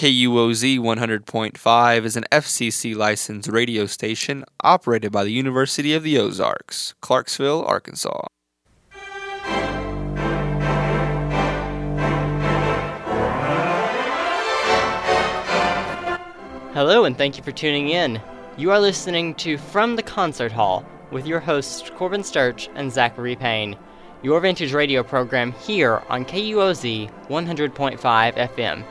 KUOZ 100.5 is an FCC licensed radio station operated by the University of the Ozarks, Clarksville, Arkansas. Hello, and thank you for tuning in. You are listening to From the Concert Hall with your hosts Corbin Sturch and Zachary Payne, your vintage radio program here on KUOZ 100.5 FM,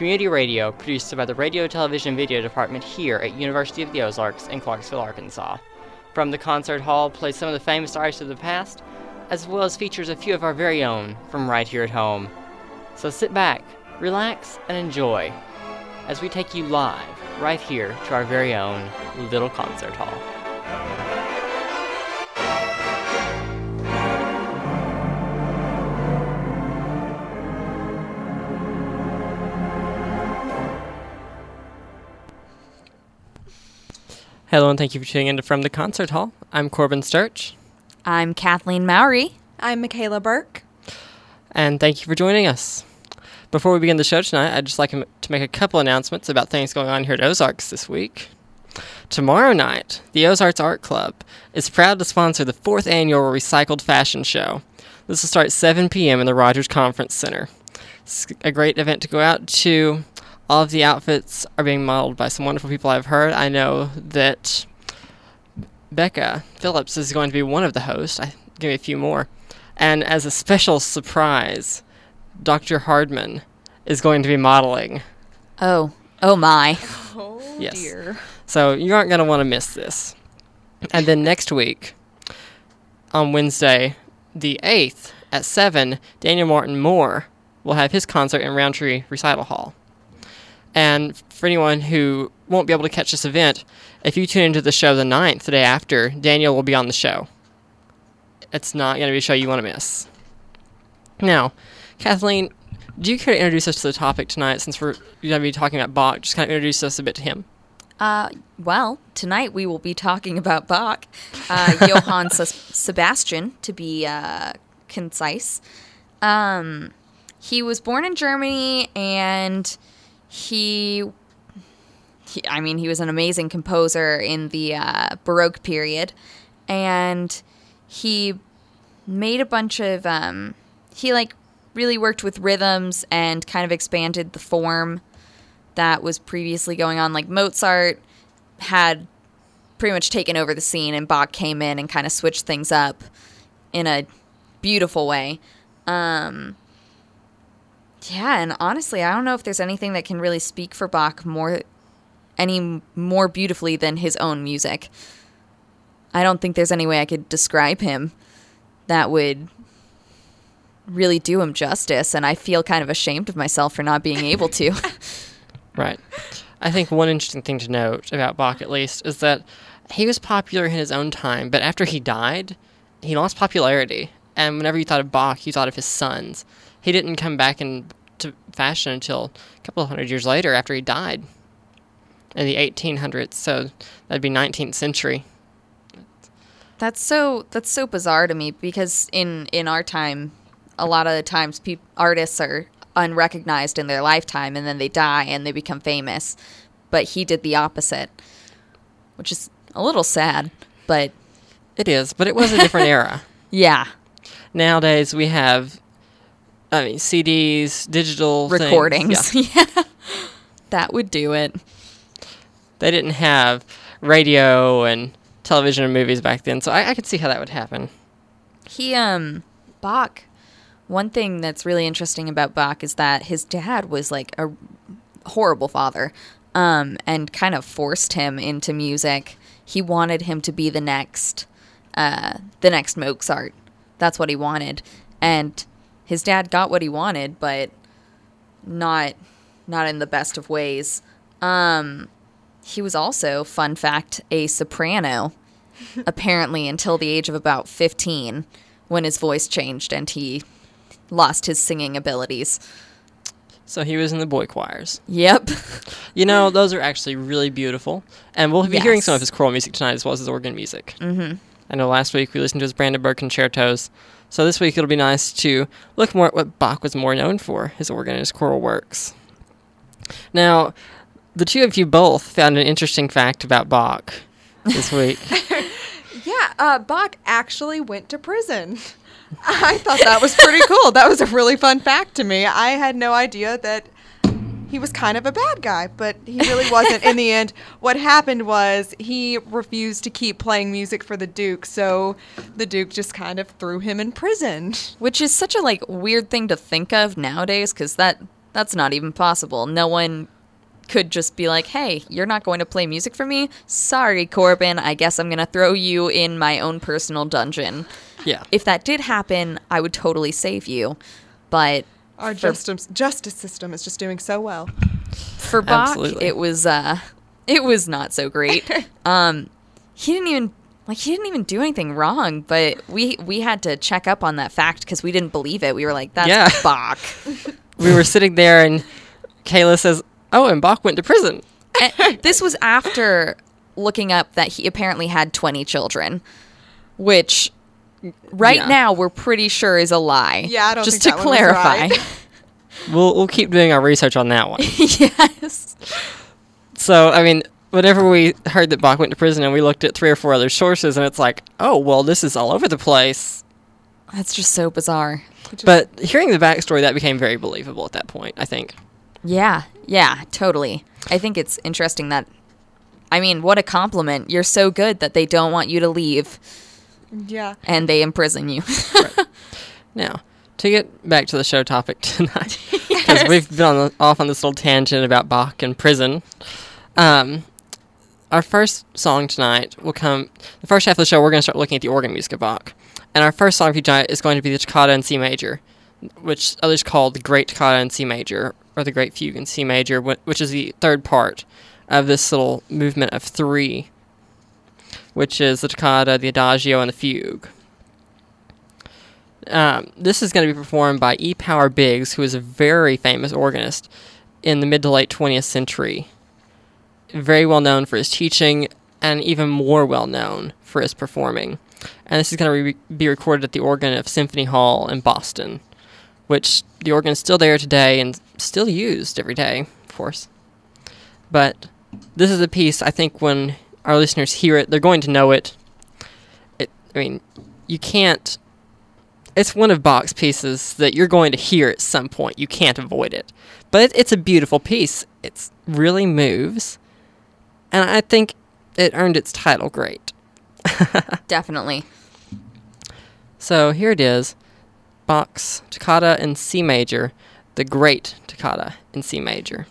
community radio produced by the Radio, Television, Video Department here at University of the Ozarks in Clarksville, Arkansas. From the Concert Hall plays some of the famous artists of the past, as well as features a few of our very own from right here at home. So sit back, relax, and enjoy as we take you live right here to our very own little concert hall. Hello, and thank you for tuning in to From the Concert Hall. I'm Corbin Sturch, I'm Kathleen Mowry. I'm Michaela Burke. and thank you for joining us. Before we begin the show tonight, I'd just like to make a couple announcements about things going on here at Ozarks this week. Tomorrow night, the Ozarks Art Club is proud to sponsor the fourth annual Recycled Fashion Show. This will start at 7 p.m. in the Rogers Conference Center. It's a great event to go out to. All of the outfits are being modeled by some wonderful people I've heard. I know that Becca Phillips is going to be one of the hosts. I give me a few more. And as a special surprise, Dr. Hardman is going to be modeling. Oh, oh my. Oh Yes. dear. So you aren't going to want to miss this. And then next week, on Wednesday, the 8th at 7, Daniel Martin Moore will have his concert in Roundtree Recital Hall. And for anyone who won't be able to catch this event, if you tune into the show the 9th, the day after, Daniel will be on the show. It's not going to be a show you want to miss. Now, Kathleen, do you care to introduce us to the topic tonight since we're going to be talking about Bach? Just kind of introduce us a bit to him. Uh, well, tonight we will be talking about Bach, uh, Johann Se- Sebastian, to be uh, concise. Um, he was born in Germany, and he, he, I mean, he was an amazing composer in the uh, Baroque period, and he made a bunch of, um, he like really worked with rhythms and kind of expanded the form that was previously going on. Like Mozart had pretty much taken over the scene, and Bach came in and kind of switched things up in a beautiful way. Um, yeah, and honestly, I don't know if there's anything that can really speak for Bach more any more beautifully than his own music. I don't think there's any way I could describe him that would really do him justice, and I feel kind of ashamed of myself for not being able to. Right. I think one interesting thing to note about Bach, at least, is that he was popular in his own time, but after he died, he lost popularity. And whenever you thought of Bach, you thought of his sons. He didn't come back into fashion until a couple of hundred years later after he died in the 1800s. So that'd be 19th century. That's so that's so bizarre to me because in in our time, a lot of the times peop artists are unrecognized in their lifetime and then they die and they become famous. But he did the opposite, which is a little sad. But It is, but it was a different era. yeah, Nowadays, we have, I mean, CDs, digital things. recordings. Yeah. Yeah. that would do it. they didn't have radio and television and movies back then, so I, I could see how that would happen. He um Bach. One thing that's really interesting about Bach is that his dad was like a horrible father, um, and kind of forced him into music. He wanted him to be the next, uh, the next Mozart. That's what he wanted, and his dad got what he wanted, but not, not in the best of ways. Um, he was also, fun fact, a soprano apparently until the age of about 15 when his voice changed and he lost his singing abilities. So he was in the boy choirs. Yep. You know, those are actually really beautiful, and we'll be hearing some of his choral music tonight as well as his organ music. Mm-hmm. I know last week we listened to his Brandenburg concertos, so this week it'll be nice to look more at what Bach was more known for, his organ and his choral works. Now, the two of you both found an interesting fact about Bach this week. Yeah, uh, Bach actually went to prison. I thought that was pretty cool. That was a really fun fact to me. I had no idea that he was kind of a bad guy, but he really wasn't in the end. What happened was he refused to keep playing music for the Duke, so the Duke just kind of threw him in prison. Which is such a like weird thing to think of nowadays because that that's not even possible. No one could just be like, "Hey, you're not going to play music for me. Sorry, Corbin. I guess I'm gonna throw you in my own personal dungeon." Yeah. If that did happen, I would totally save you. But Our For- justice, justice system is just doing so well. for Bach, Absolutely. it was uh, it was not so great. um, he didn't even like he didn't even do anything wrong, but we we had to check up on that fact because we didn't believe it. We were like, "That's Yeah. Bach." we were sitting there, and Kayla says, "Oh, and Bach went to prison." And this was after looking up that he apparently had 20 children, which right Yeah. now we're pretty sure is a lie. Yeah, I don't Just think to that one was clarify. right. We'll we'll keep doing our research on that one. yes. So, I mean, whenever we heard that Bach went to prison, and we looked at three or four other sources, and it's like, oh, well, this is all over the place. That's just so bizarre. But hearing the backstory, that became very believable at that point. I think. Yeah. Yeah, totally. I think it's interesting that I mean, what a compliment. You're so good that they don't want you to leave Yeah. and they imprison you. Now, to get back to the show topic tonight, because we've been on the, off on this little tangent about Bach and prison. Um, our first song tonight will come. The first half of the show, we're going to start looking at the organ music of Bach, and our first song for you tonight is going to be the Toccata in C major, which others call the Great Toccata in C major or the Great Fugue in C major, wh- which is the third part of this little movement of three, which is the Toccata, the Adagio, and the Fugue. Um, this is going to be performed by E. Power Biggs, who is a very famous organist in the mid to late 20th century. Very well known for his teaching, and even more well known for his performing. And this is going to re- be recorded at the organ of Symphony Hall in Boston, which the organ is still there today and still used every day, of course. But this is a piece I think when our listeners hear it, they're going to know it. It, I mean, you can't it's one of Bach's pieces that you're going to hear at some point. You can't avoid it. But it, it's a beautiful piece. It really moves. And I think it earned its title great. Definitely. So here it is Bach's Toccata in C major, the Great Toccata in C major.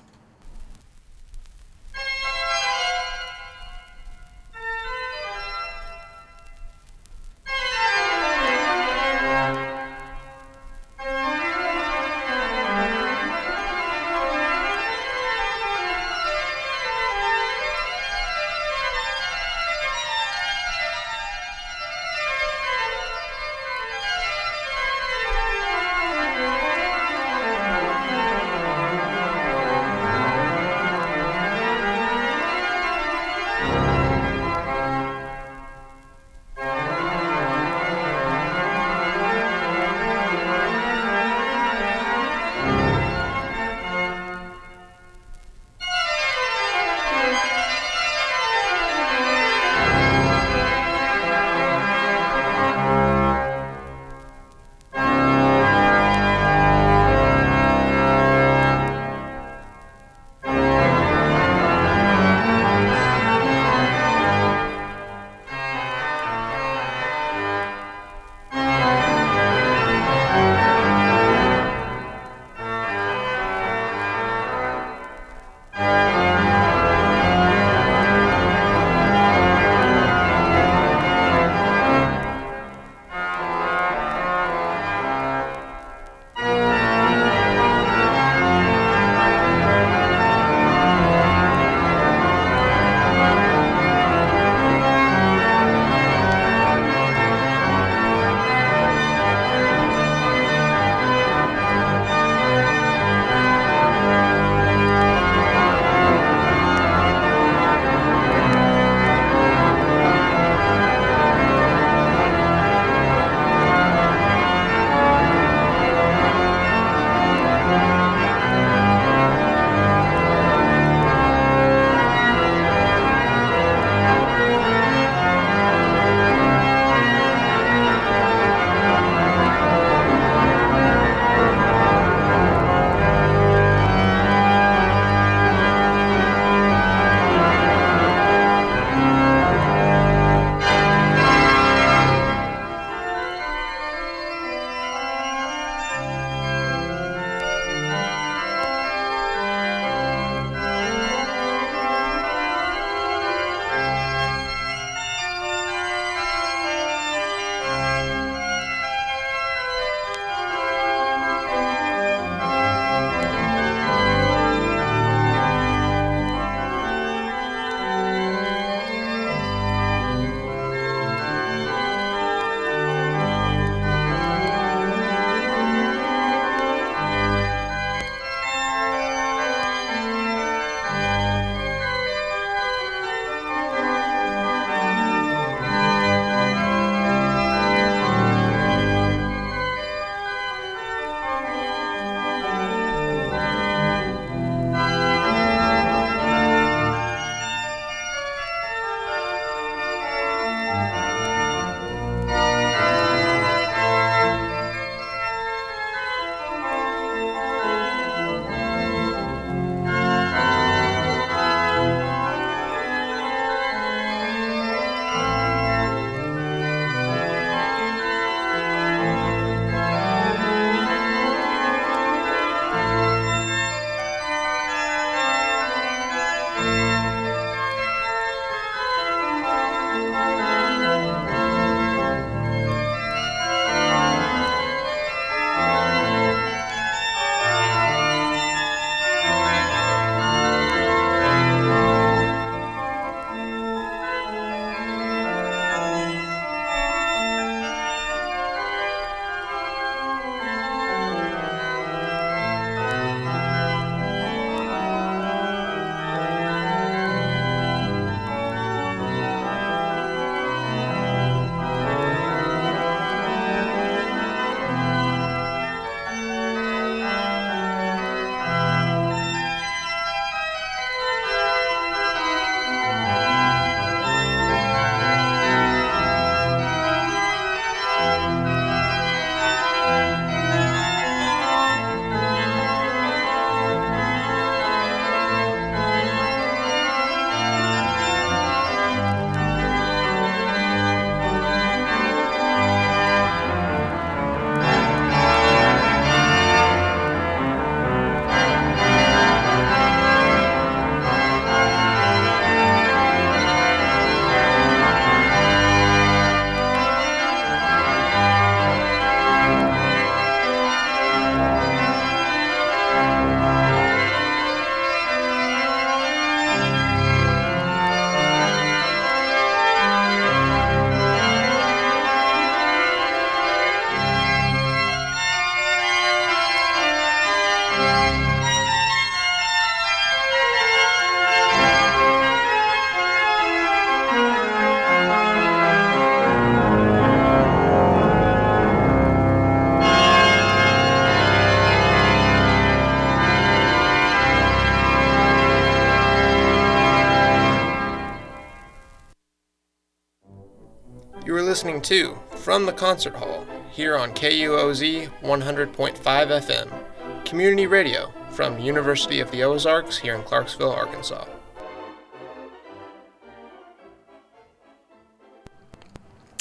Listening to From the Concert Hall here on KUOZ 100.5 FM, community radio from University of the Ozarks here in Clarksville, Arkansas.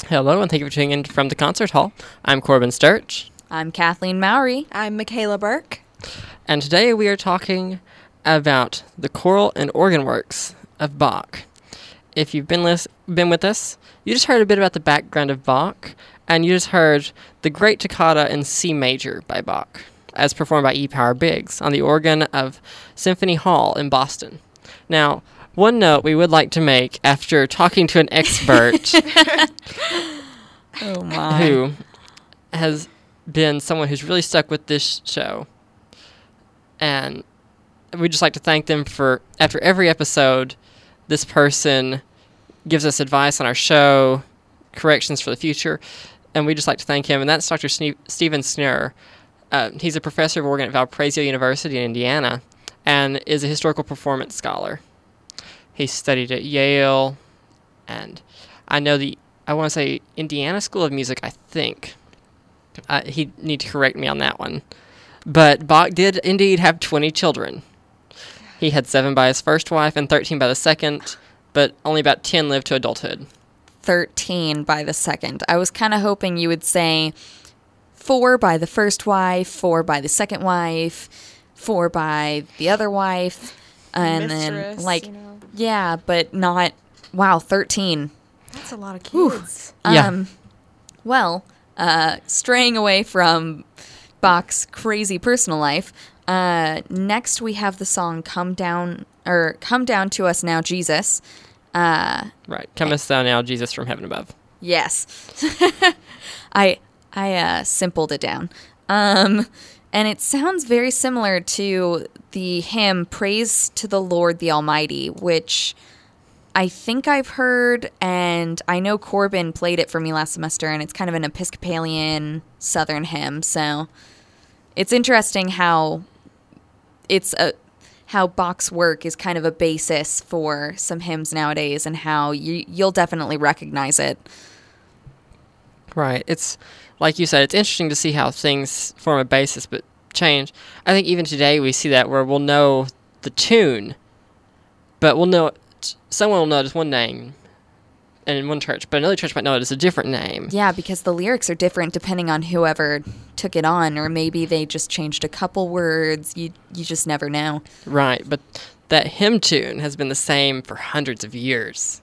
Hello, and thank you for tuning in from the concert hall. I'm Corbin Sturch, I'm Kathleen Mowry. I'm Michaela Burke. and today we are talking about the choral and organ works of Bach. If you've been lis- been with us, you just heard a bit about the background of Bach, and you just heard the Great Toccata in C major by Bach, as performed by E. Power Biggs on the organ of Symphony Hall in Boston. Now, one note we would like to make after talking to an expert Oh my. who has been someone who's really stuck with this show. And we'd just like to thank them for, after every episode, this person gives us advice on our show, corrections for the future, and we'd just like to thank him. And that's Dr. Sne- Stephen Schnurr. Uh, he's a professor of organ at Valparaiso University in Indiana and is a historical performance scholar. He studied at Yale, and I know the I want to say Indiana School of Music. I think uh, he need to correct me on that one, but Bach did indeed have twenty children. He had seven by his first wife and thirteen by the second, but only about ten lived to adulthood. 13 by the second. I was kind of hoping you would say four by the first wife, four by the second wife, four by the other wife, and then like you know. yeah, but not wow, 13. That's a lot of kids. Yeah. Um well, uh straying away from Bach's crazy personal life, uh next we have the song Come Down or Come Down to Us Now Jesus. Uh Right, comest thou now, Jesus from heaven above. Yes. I I uh simpled it down. Um and it sounds very similar to the hymn Praise to the Lord the Almighty, which I think I've heard and I know Corbin played it for me last semester and it's kind of an Episcopalian southern hymn, so it's interesting how it's a how Bach's work is kind of a basis for some hymns nowadays and how you you'll definitely recognize it. Right. It's like you said, it's interesting to see how things form a basis but change. I think even today we see that where we'll know the tune, but we'll know someone will it one name in one church, but another church might know it as a different name. Yeah, because the lyrics are different depending on whoever took it on, or maybe they just changed a couple words. You you just never know. Right. But that hymn tune has been the same for hundreds of years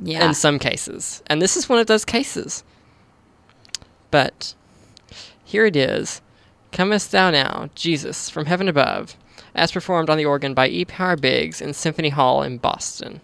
Yeah. in some cases. And this is one of those cases. But here it is Comest Thou Now, Jesus, from heaven above, as performed on the organ by E. Power Biggs in Symphony Hall in Boston.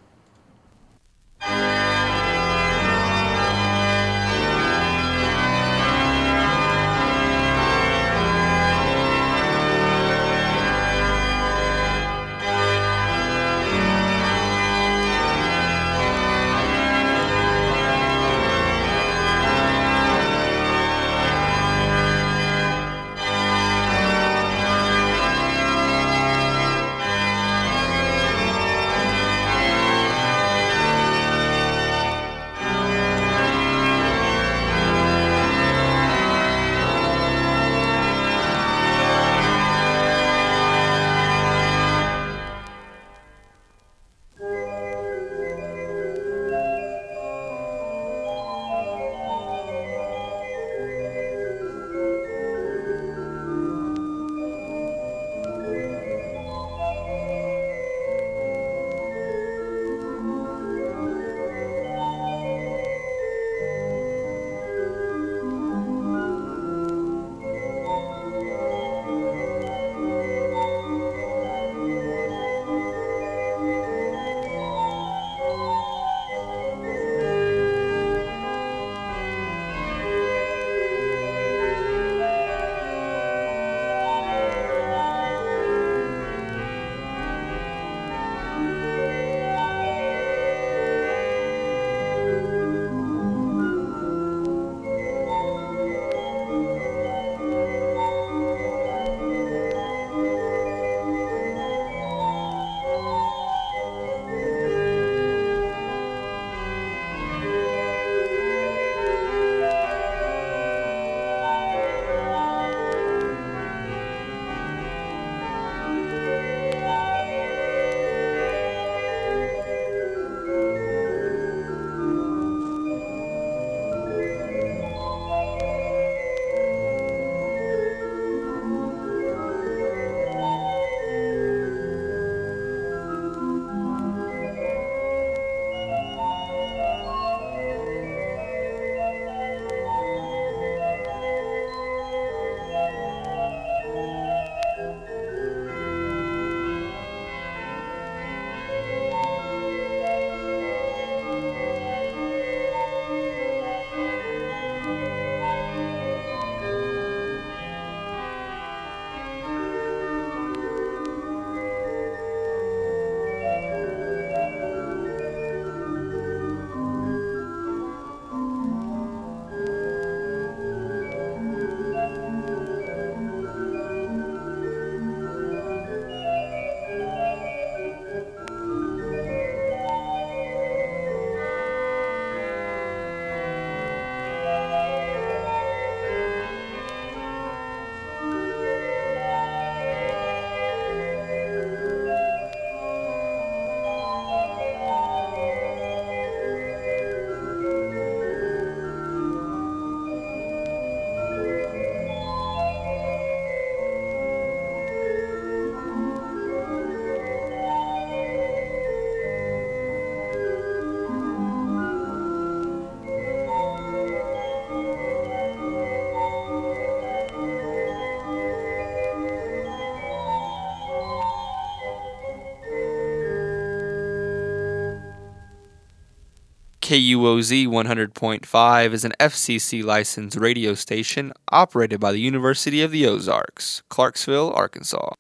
KUOZ 100.5 is an FCC licensed radio station operated by the University of the Ozarks, Clarksville, Arkansas.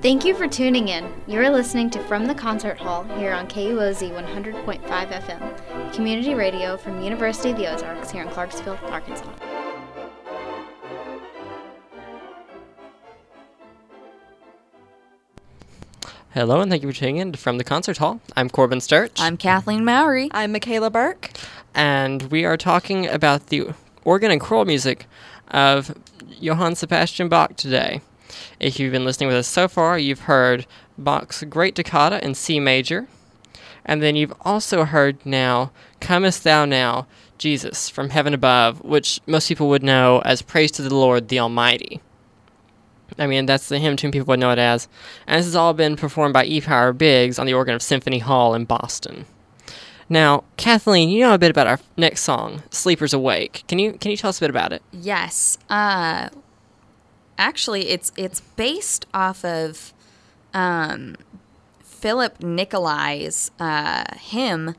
Thank you for tuning in. You're listening to From the Concert Hall here on KUOZ 100.5 FM, community radio from University of the Ozarks here in Clarksville, Arkansas. Hello, and thank you for tuning in From the Concert Hall. I'm Corbin Sturch. I'm Kathleen Mowry. I'm Michaela Burke. and we are talking about the organ and choral music of Johann Sebastian Bach today. If you've been listening with us so far, you've heard Bach's Great Toccata in C major, and then you've also heard now Comest Thou Now, Jesus from Heaven Above, which most people would know as Praise to the Lord the Almighty. I mean, that's the hymn tune people would know it as. And this has all been performed by E. Power Biggs on the organ of Symphony Hall in Boston. Now, Kathleen, you know a bit about our next song, "Sleepers Awake." Can you can you tell us a bit about it? Yes. Uh, actually, it's it's based off of um, Philip Nicolai's uh, hymn.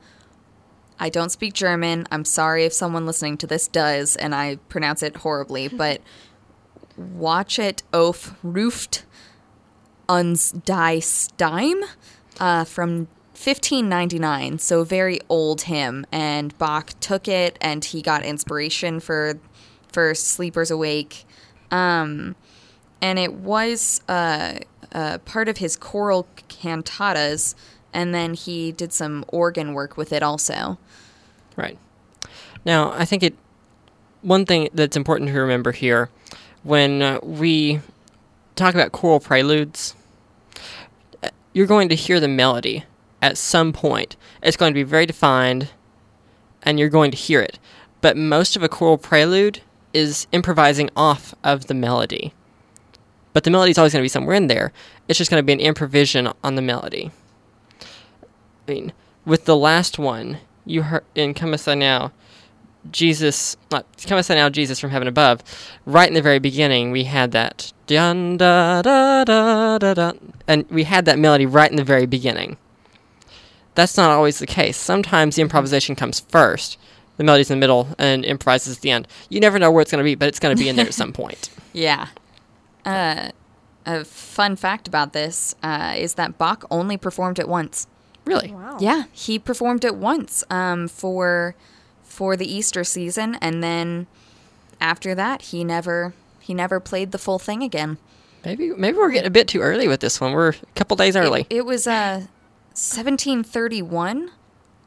I don't speak German. I'm sorry if someone listening to this does, and I pronounce it horribly. But Wachet auf Ruft uns die Steim uh, from 1599. So very old hymn, and Bach took it, and he got inspiration for for Sleepers Awake, um, and it was uh, uh, part of his choral cantatas, and then he did some organ work with it also. Right. Now, I think it. One thing that's important to remember here, when uh, we talk about choral preludes, uh, you're going to hear the melody at some point. It's going to be very defined, and you're going to hear it. But most of a choral prelude is improvising off of the melody. But the melody is always going to be somewhere in there. It's just going to be an improvisation on the melody. I mean, with the last one, you heard in Thou Now, Jesus, not Comest Thou Now, Jesus from heaven above. Right in the very beginning, we had that dun da da da da da, and we had that melody right in the very beginning. That's not always the case. Sometimes the improvisation comes first, the melody's in the middle, and improvises at the end. You never know where it's going to be, but it's going to be in there at some point. Yeah. Uh, a fun fact about this uh, is that Bach only performed it once. Really? Wow. Yeah, he performed it once um, for for the Easter season, and then after that, he never he never played the full thing again. Maybe maybe we're getting a bit too early with this one. We're a couple days early. It, it was uh, 1731,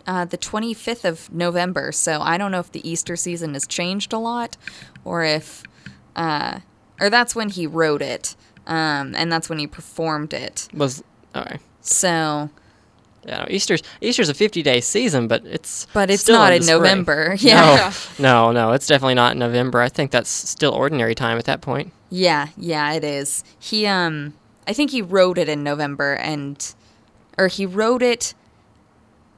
uh, the 25th of November. So I don't know if the Easter season has changed a lot, or if, uh, or that's when he wrote it, um, and that's when he performed it. was okay. So, Yeah, no, Easter's Easter's a fifty day season, but it's but it's not in in. November. Yeah. No, no, no, it's definitely not in November. I think that's still ordinary time at that point. Yeah, yeah, it is. He um I think he wrote it in November and or he wrote it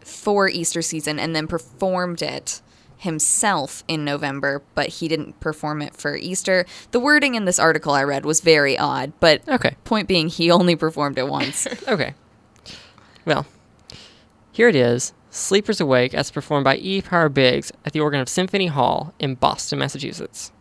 for Easter season and then performed it himself in November, but he didn't perform it for Easter. The wording in this article I read was very odd, but Okay, point being he only performed it once. okay. Well, here it is. Sleepers Awake, as performed by E. Power Biggs at the organ of Symphony Hall in Boston, Massachusetts.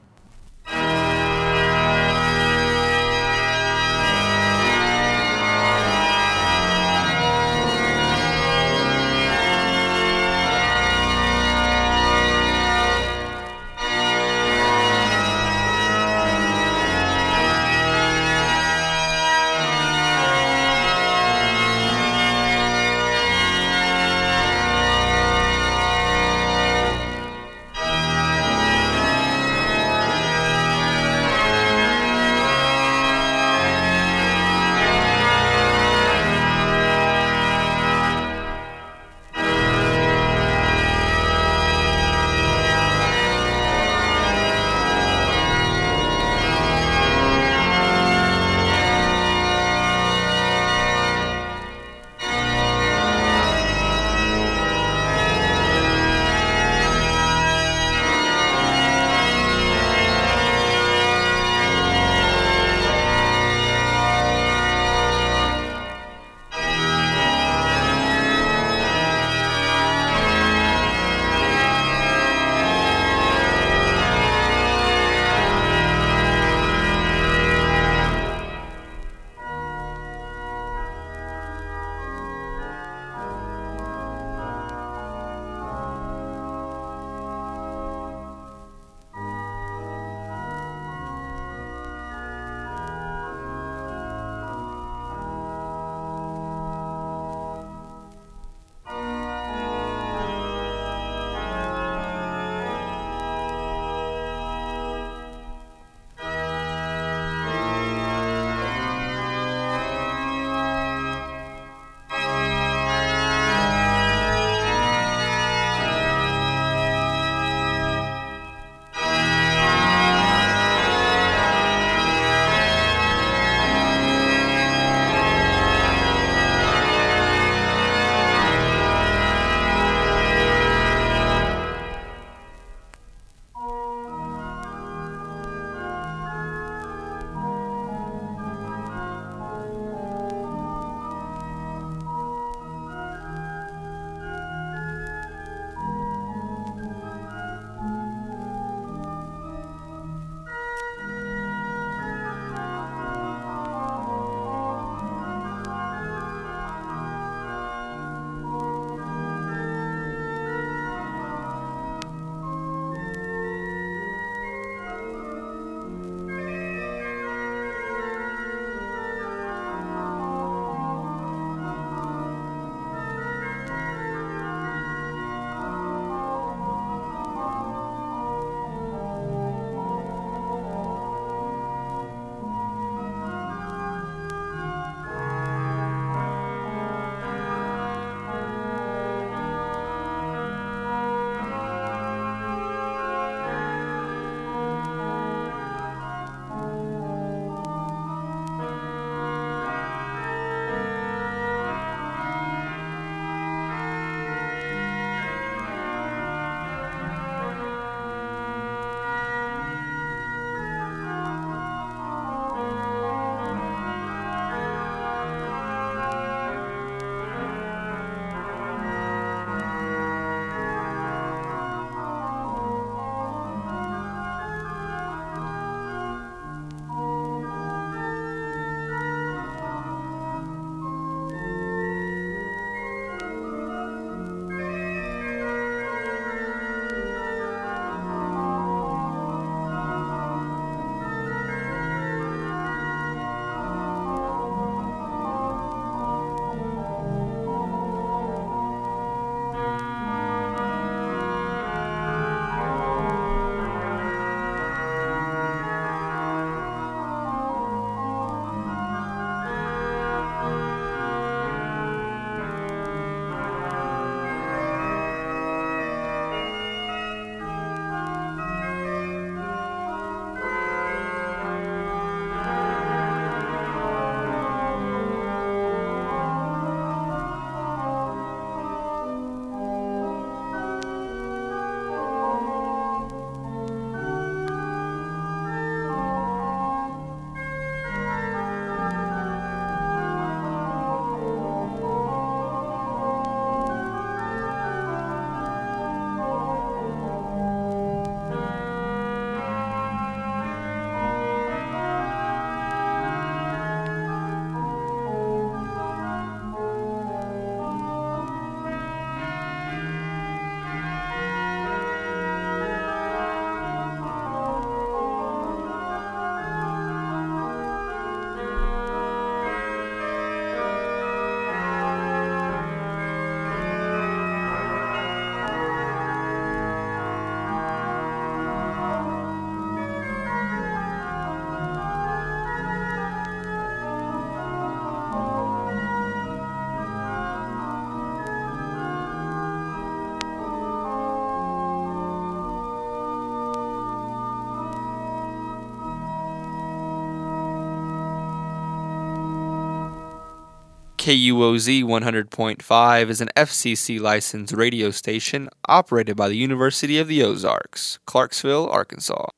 KUOZ 100.5 is an FCC licensed radio station operated by the University of the Ozarks, Clarksville, Arkansas.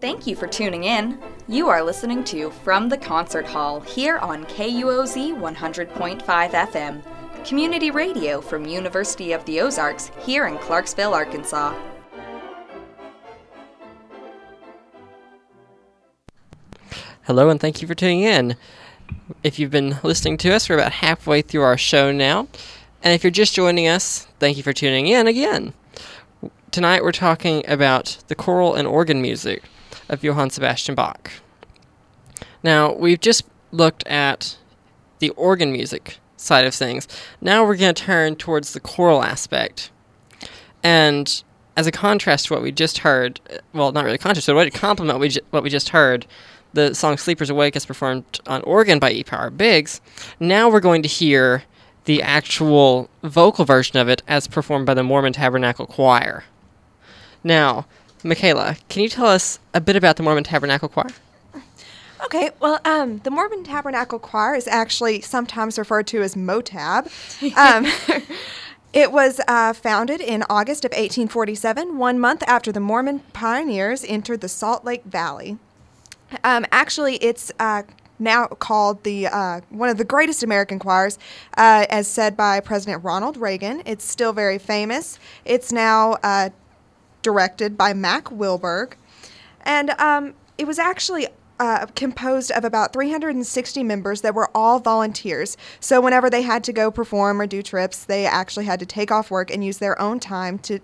Thank you for tuning in. You are listening to From the Concert Hall here on KUOZ 100.5 FM, community radio from University of the Ozarks here in Clarksville, Arkansas. Hello, and thank you for tuning in. If you've been listening to us, we're about halfway through our show now. And if you're just joining us, thank you for tuning in again. Tonight we're talking about the choral and organ music of Johann Sebastian Bach. Now, we've just looked at the organ music side of things. Now we're going to turn towards the choral aspect. And as a contrast to what we just heard, well, not really contrast, but a way to complement we, ju- what we just heard, the song Sleepers Awake is performed on organ by E. Power Biggs. Now we're going to hear the actual vocal version of it as performed by the Mormon Tabernacle Choir. Now, Michaela, can you tell us a bit about the Mormon Tabernacle Choir? Okay, well, um, the Mormon Tabernacle Choir is actually sometimes referred to as MOTAB. Um, it was uh, founded in August of 1847, one month after the Mormon pioneers entered the Salt Lake Valley. Um, actually, it's uh, now called the uh, one of the greatest American choirs, uh, as said by President Ronald Reagan. It's still very famous. It's now uh, directed by Mack Wilberg, and um, it was actually. Uh, composed of about 360 members that were all volunteers. So, whenever they had to go perform or do trips, they actually had to take off work and use their own time to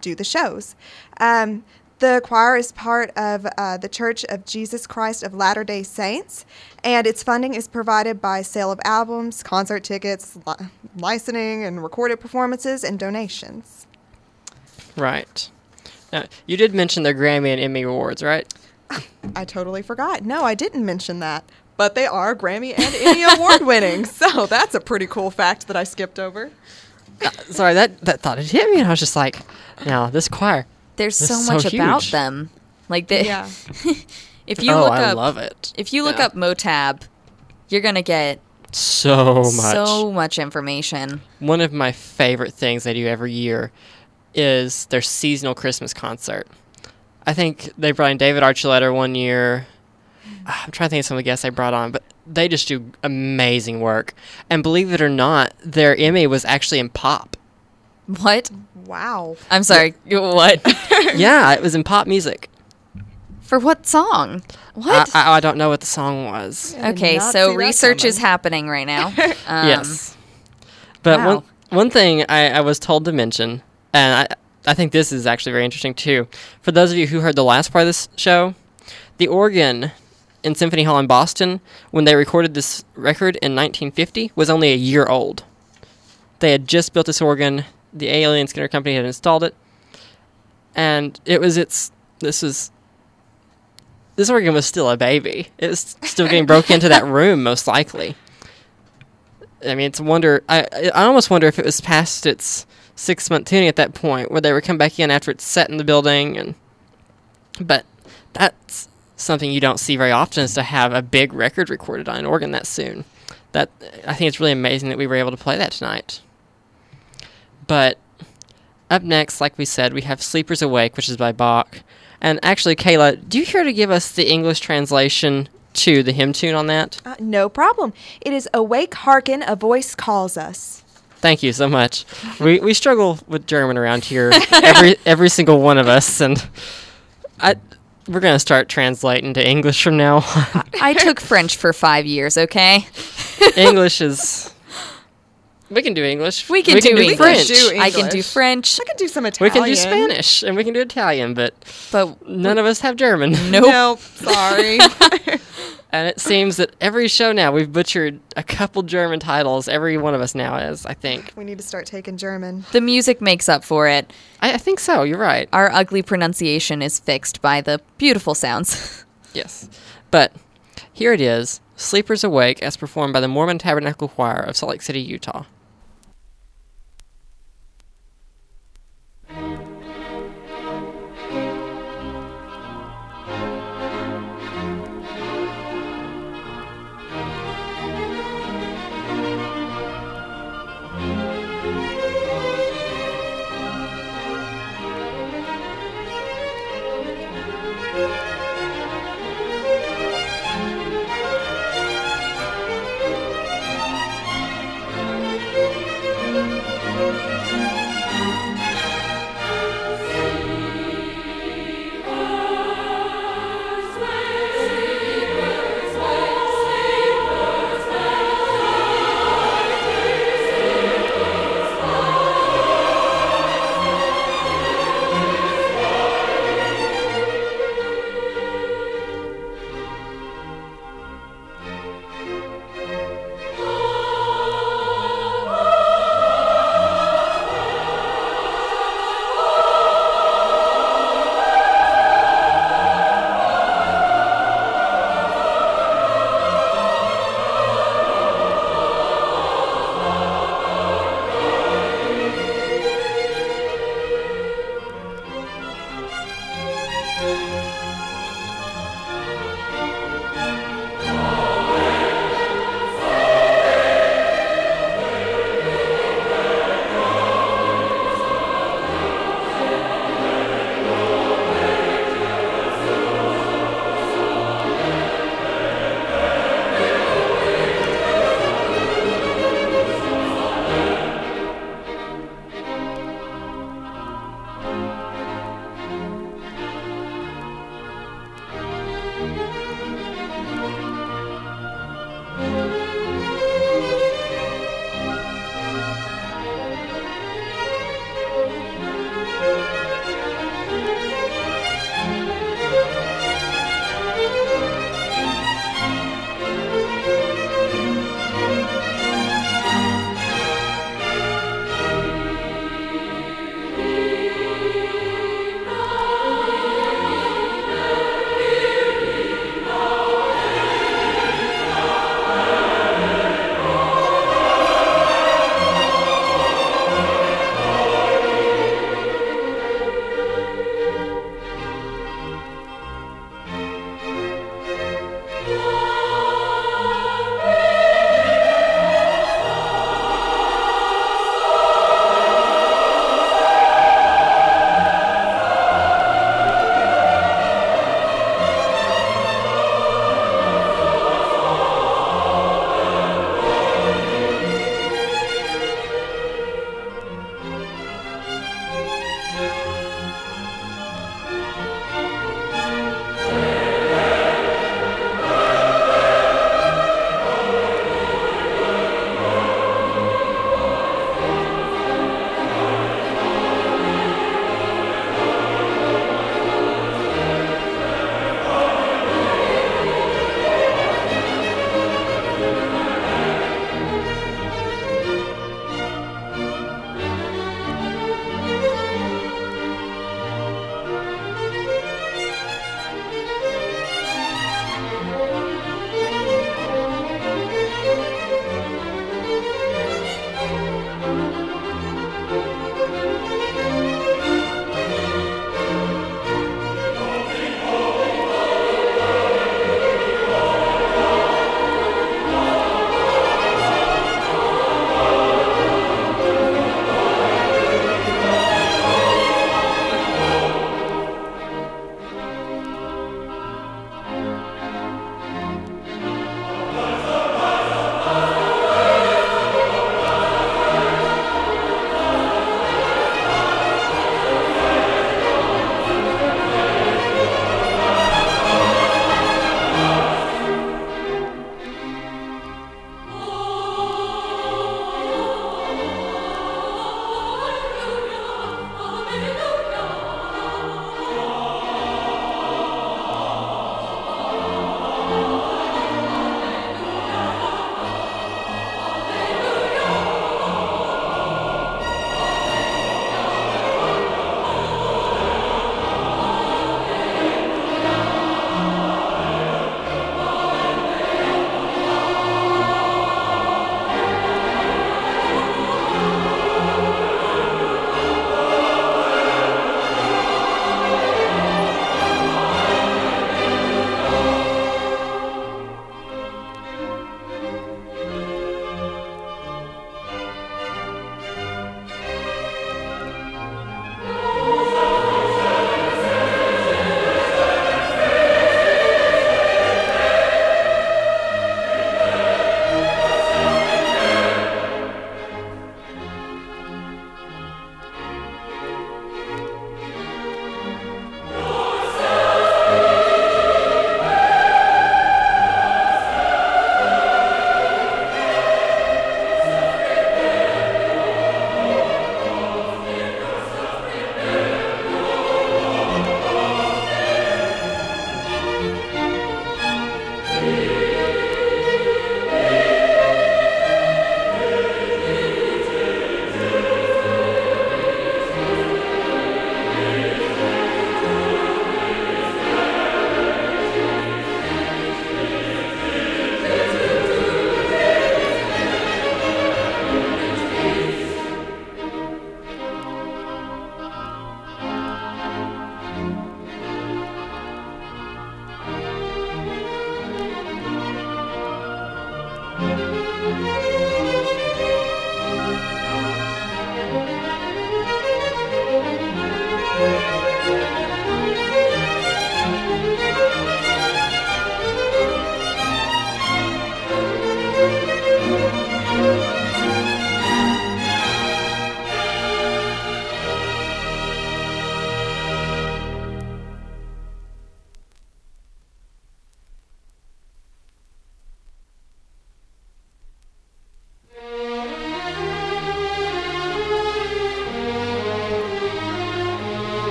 do the shows. Um, the choir is part of uh, the Church of Jesus Christ of Latter day Saints, and its funding is provided by sale of albums, concert tickets, li- licensing, and recorded performances and donations. Right. Now, you did mention the Grammy and Emmy Awards, right? I totally forgot. No, I didn't mention that. But they are Grammy and Emmy award winning, so that's a pretty cool fact that I skipped over. Sorry, that, that thought it hit me, and I was just like, now, this choir. There's so so much about them. Like they, Yeah. if you oh, look I up love it. if you look Yeah. up Motab, you're going to get So much. so much information. One of my favorite things they do every year is their seasonal Christmas concert. I think they brought in David Archuleta one year. Ah, I'm trying to think of some of the guests they brought on, but they just do amazing work. And believe it or not, their Emmy was actually in pop. What? Wow. I'm sorry. What? yeah, it was in pop music. For what song? What? I, I, I don't know what the song was. I did okay, not so that research is coming. happening right now. Um, yes. But wow. one one thing I, I was told to mention, and I I think this is actually very interesting too. For those of you who heard the last part of this show, the organ in Symphony Hall in Boston, when they recorded this record in 1950, was only a year old. They had just built this organ. The Aeolian-Skinner Company had installed it, and it was its. This was. This organ was still a baby. It was still getting broken into that room, most likely. I mean, it's a wonder. I I I almost wonder if it was past its six month tuning at that point, where they would come back in after it's set in the building, and but that's something you don't see very often is to have a big record recorded on an organ that soon. That I think it's really amazing that we were able to play that tonight. But up next, like we said, we have "Sleepers Awake," which is by Bach. And actually, Kayla, do you care to give us the English translation to the hymn tune on that? Uh, no problem. It is Awake, Hearken, a voice calls us. Thank you so much. We we struggle with German around here, every every single one of us, and I we're gonna start translating to English from now. on. I took French for five years. Okay, English is. We can do English. we can do English. French. do I can do French, I can do some Italian. We can do Spanish and we can do Italian, but but none of us have German. nope. Nope. Sorry. And it seems that every show now we've butchered a couple German titles. Every one of us now is, I think. we need to start taking German. The music makes up for it. I, I think so. You're right. Our ugly pronunciation is fixed by the beautiful sounds. Yes. But here it is Sleepers Awake, as performed by the Mormon Tabernacle Choir of Salt Lake City, Utah.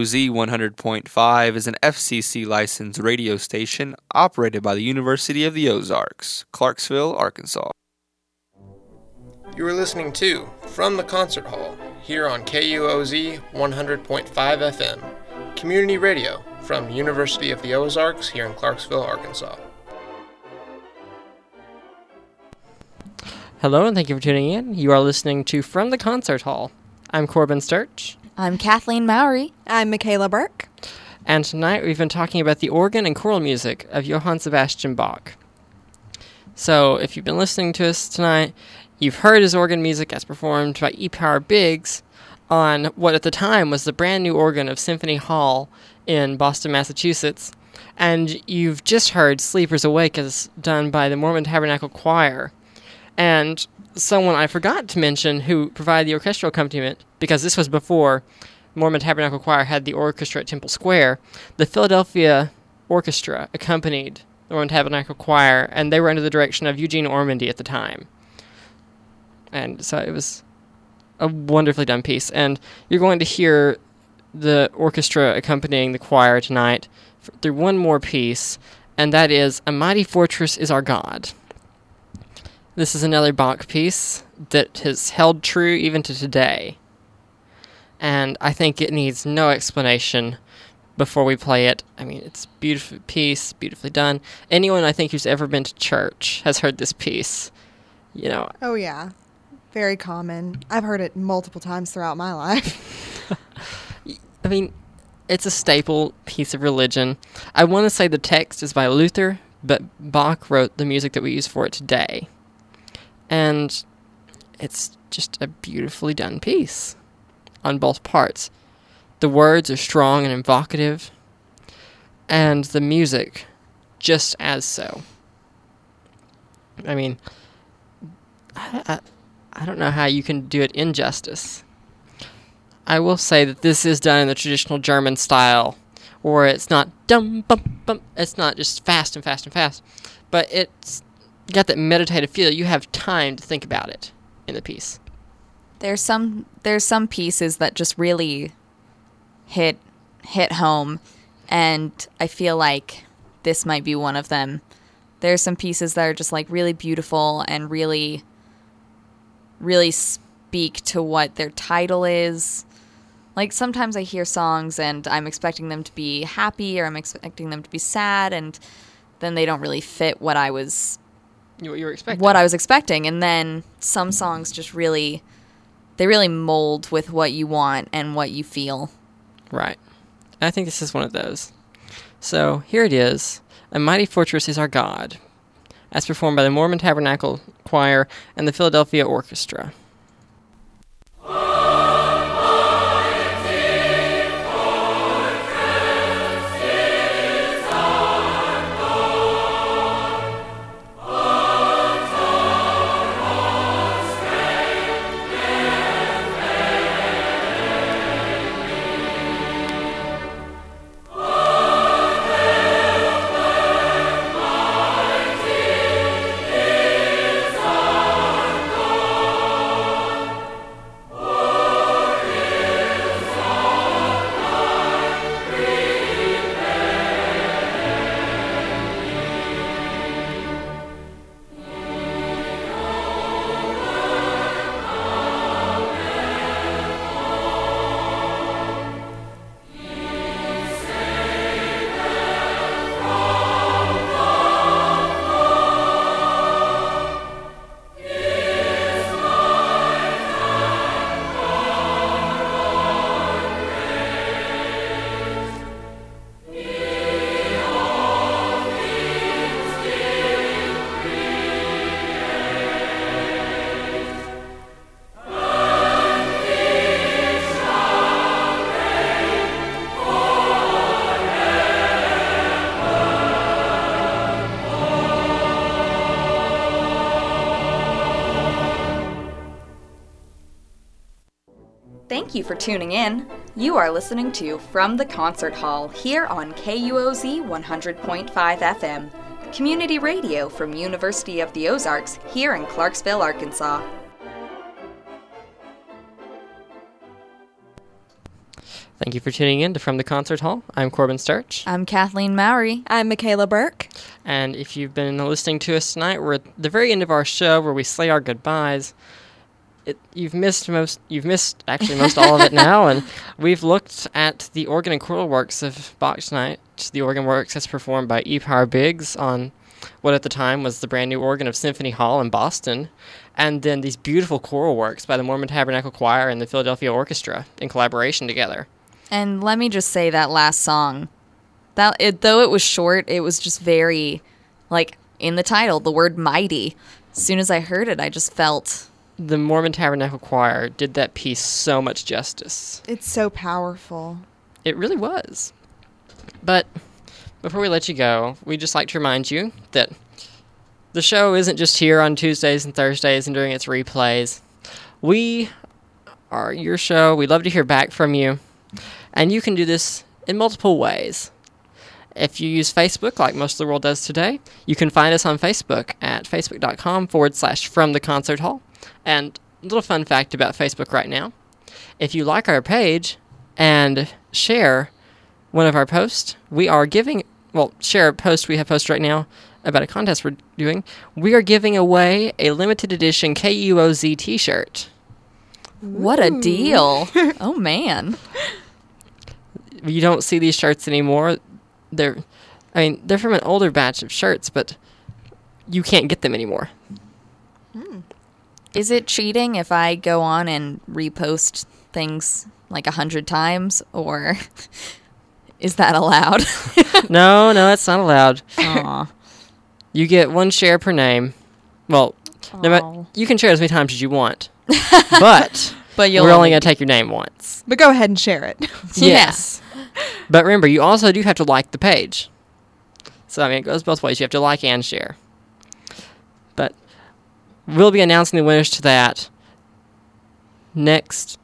KUOZ 100.5 is an FCC licensed radio station operated by the University of the Ozarks, Clarksville, Arkansas. You are listening to From the Concert Hall here on KUOZ 100.5 FM, community radio from University of the Ozarks here in Clarksville, Arkansas. Hello, and thank you for tuning in. You are listening to From the Concert Hall. I'm Corbin Sturch, I'm Kathleen Mowry. I'm Michaela Burke. and tonight we've been talking about the organ and choral music of Johann Sebastian Bach. So, if you've been listening to us tonight, you've heard his organ music as performed by E. Power Biggs on what at the time was the brand new organ of Symphony Hall in Boston, Massachusetts. And you've just heard Sleepers Awake as done by the Mormon Tabernacle Choir. And someone I forgot to mention who provided the orchestral accompaniment, because this was before Mormon Tabernacle Choir had the orchestra at Temple Square, the Philadelphia Orchestra accompanied the Mormon Tabernacle Choir, and they were under the direction of Eugene Ormandy at the time. And so it was a wonderfully done piece. And you're going to hear the orchestra accompanying the choir tonight through one more piece, and that is A Mighty Fortress is Our God. This is another Bach piece that has held true even to today. And I think it needs no explanation before we play it. I mean, it's a beautiful piece, beautifully done. Anyone I think who's ever been to church has heard this piece. You know, Oh, yeah. Very common. I've heard it multiple times throughout my life. I mean, it's a staple piece of religion. I want to say the text is by Luther, but Bach wrote the music that we use for it today. And it's just a beautifully done piece on both parts. The words are strong and evocative, and the music just as so. I mean, I, I, don't know how you can do it injustice. I will say that this is done in the traditional German style, where it's not dum bum bum. It's not just fast and fast and fast, but it's got that meditative feel. You have time to think about it in the piece. There's some there's some pieces that just really hit hit home and I feel like this might be one of them. There's some pieces that are just like really beautiful and really really speak to what their title is. Like sometimes I hear songs and I'm expecting them to be happy or I'm expecting them to be sad and then they don't really fit what I was You, you were expecting. what I was expecting. And then some songs just really, they really mold with what you want and what you feel. Right. I think this is one of those. So here it is A Mighty Fortress is Our God, as performed by the Mormon Tabernacle Choir and the Philadelphia Orchestra. For tuning in. You are listening to From the Concert Hall here on KUOZ 100.5 FM, community radio from University of the Ozarks here in Clarksville, Arkansas. Thank you for tuning in to From the Concert Hall. I'm Corbin Sturch. I'm Kathleen Mowry. I'm Michaela Burke. And if you've been listening to us tonight, we're at the very end of our show where we say our goodbyes. It, you've missed most. You've missed actually most all of it now, and we've looked at the organ and choral works of Bach tonight. The organ works as performed by E. Power Biggs on what at the time was the brand new organ of Symphony Hall in Boston, and then these beautiful choral works by the Mormon Tabernacle Choir and the Philadelphia Orchestra in collaboration together. And let me just say that last song, that it, though it was short, it was just very, like in the title, the word mighty. As soon as I heard it, I just felt the Mormon Tabernacle Choir did that piece so much justice. It's so powerful. It really was. But before we let you go, we'd just like to remind you that the show isn't just here on Tuesdays and Thursdays and during its replays. We are your show. We'd love to hear back from you. And you can do this in multiple ways. If you use Facebook, like most of the world does today, you can find us on Facebook at facebook.com forward slash from the concert hall. And a little fun fact about Facebook right now if you like our page and share one of our posts, we are giving, well, share a post we have posted right now about a contest we're doing. We are giving away a limited edition KUOZ t shirt. What a deal. oh, man you don't see these shirts anymore. They're, I mean, they're from an older batch of shirts, but you can't get them anymore. Hmm. Is it cheating if I go on and repost things like a hundred times, or is that allowed? no, no, that's not allowed. Aww. You get one share per name. Well, no, you can share as many times as you want, but but we're only gonna take your name once. But go ahead and share it. yes. But remember, you also do have to like the page. So, I mean, it goes both ways. You have to like and share. But we'll be announcing the winners to that next,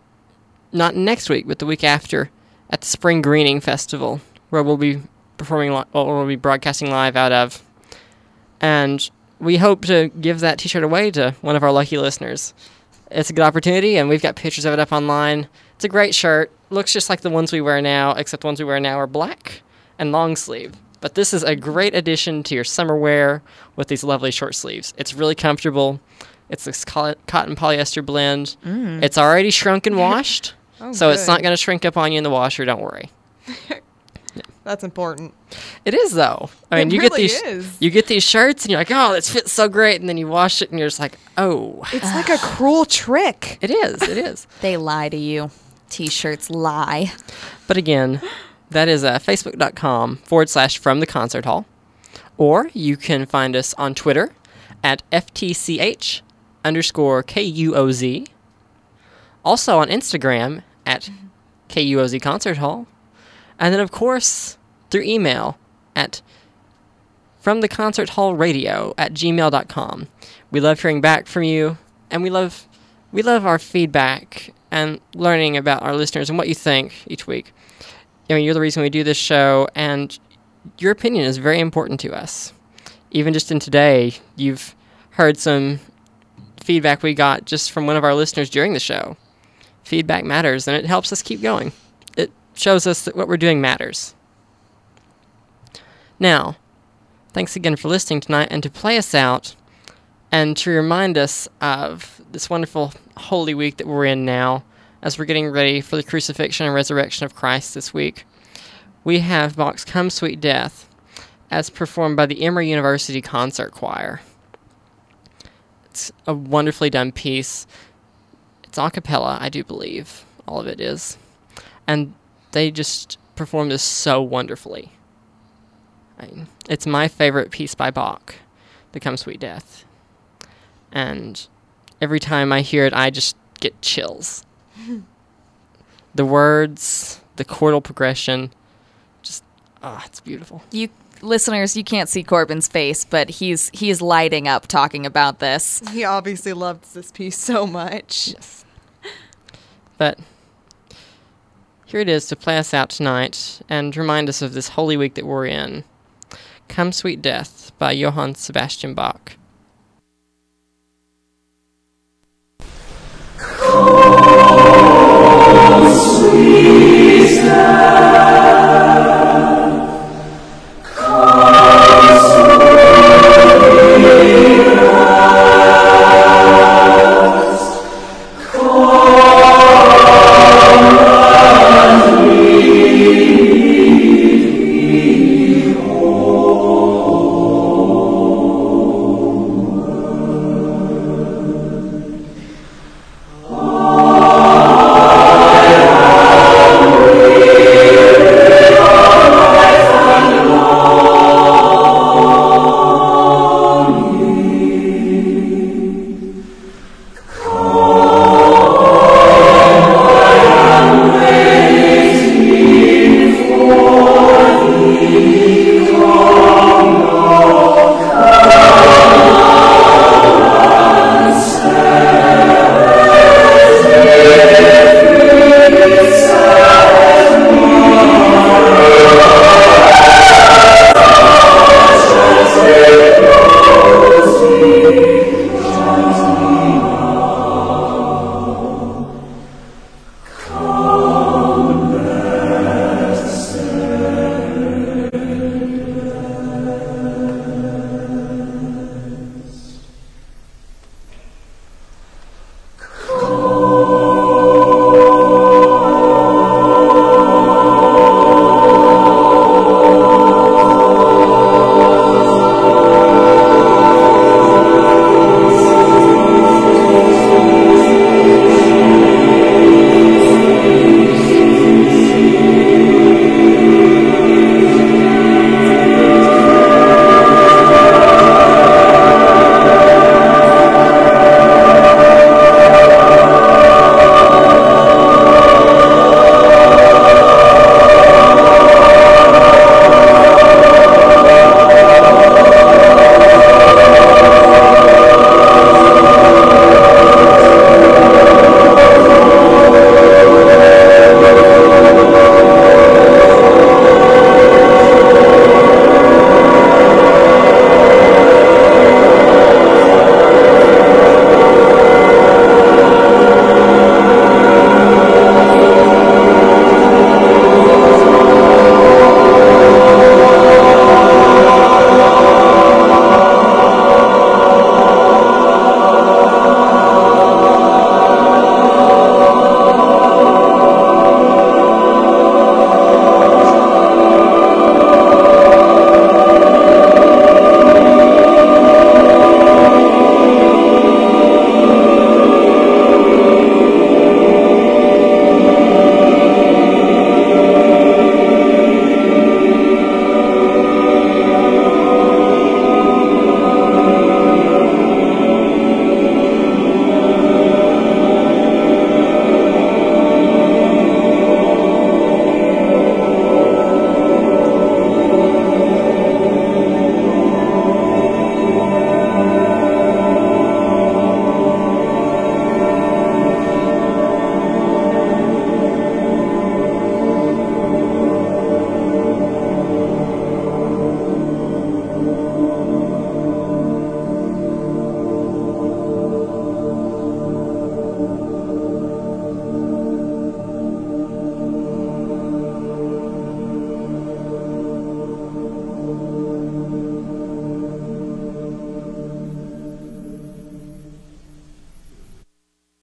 not next week, but the week after at the Spring Greening Festival, where we'll be performing, li- or we'll be broadcasting live out of. And we hope to give that t shirt away to one of our lucky listeners. It's a good opportunity, and we've got pictures of it up online. It's a great shirt. Looks just like the ones we wear now, except the ones we wear now are black and long sleeve. But this is a great addition to your summer wear with these lovely short sleeves. It's really comfortable. It's this cotton polyester blend. Mm. It's already shrunk and washed, oh, so good. it's not going to shrink up on you in the washer. Don't worry. That's important. It is though. I mean, it you really get these is. you get these shirts and you're like, "Oh, this fits so great." And then you wash it and you're just like, "Oh." It's like a cruel trick. It is. It is. they lie to you. T-shirts lie. But again, that is uh, facebook.com forward slash from the concert hall. Or you can find us on Twitter at FTCH underscore KUOZ. Also on Instagram at KUOZ Concert Hall. And then, of course, through email at from the concert hall radio at gmail.com. We love hearing back from you, and we love we love our feedback and learning about our listeners and what you think each week. I mean, you're the reason we do this show, and your opinion is very important to us. Even just in today, you've heard some feedback we got just from one of our listeners during the show. Feedback matters, and it helps us keep going It shows us that what we're doing matters. Now, thanks again for listening tonight and to play us out and to remind us of this wonderful Holy Week that we're in now as we're getting ready for the crucifixion and resurrection of Christ this week. We have Bach's Come Sweet Death as performed by the Emory University Concert Choir. It's a wonderfully done piece. It's a cappella, I do believe. All of it is. And they just performed this so wonderfully. I mean, it's my favorite piece by Bach, The Come Sweet Death. And every time I hear it, I just get chills. The words, the chordal progression, just, ah, oh, it's beautiful. You listeners, you can't see Corbin's face, but he's he's lighting up talking about this. He obviously loves this piece so much. Yes. But here it is to play us out tonight and remind us of this holy week that we're in. Come Sweet Death by Johann Sebastian Bach. Come, sweet future.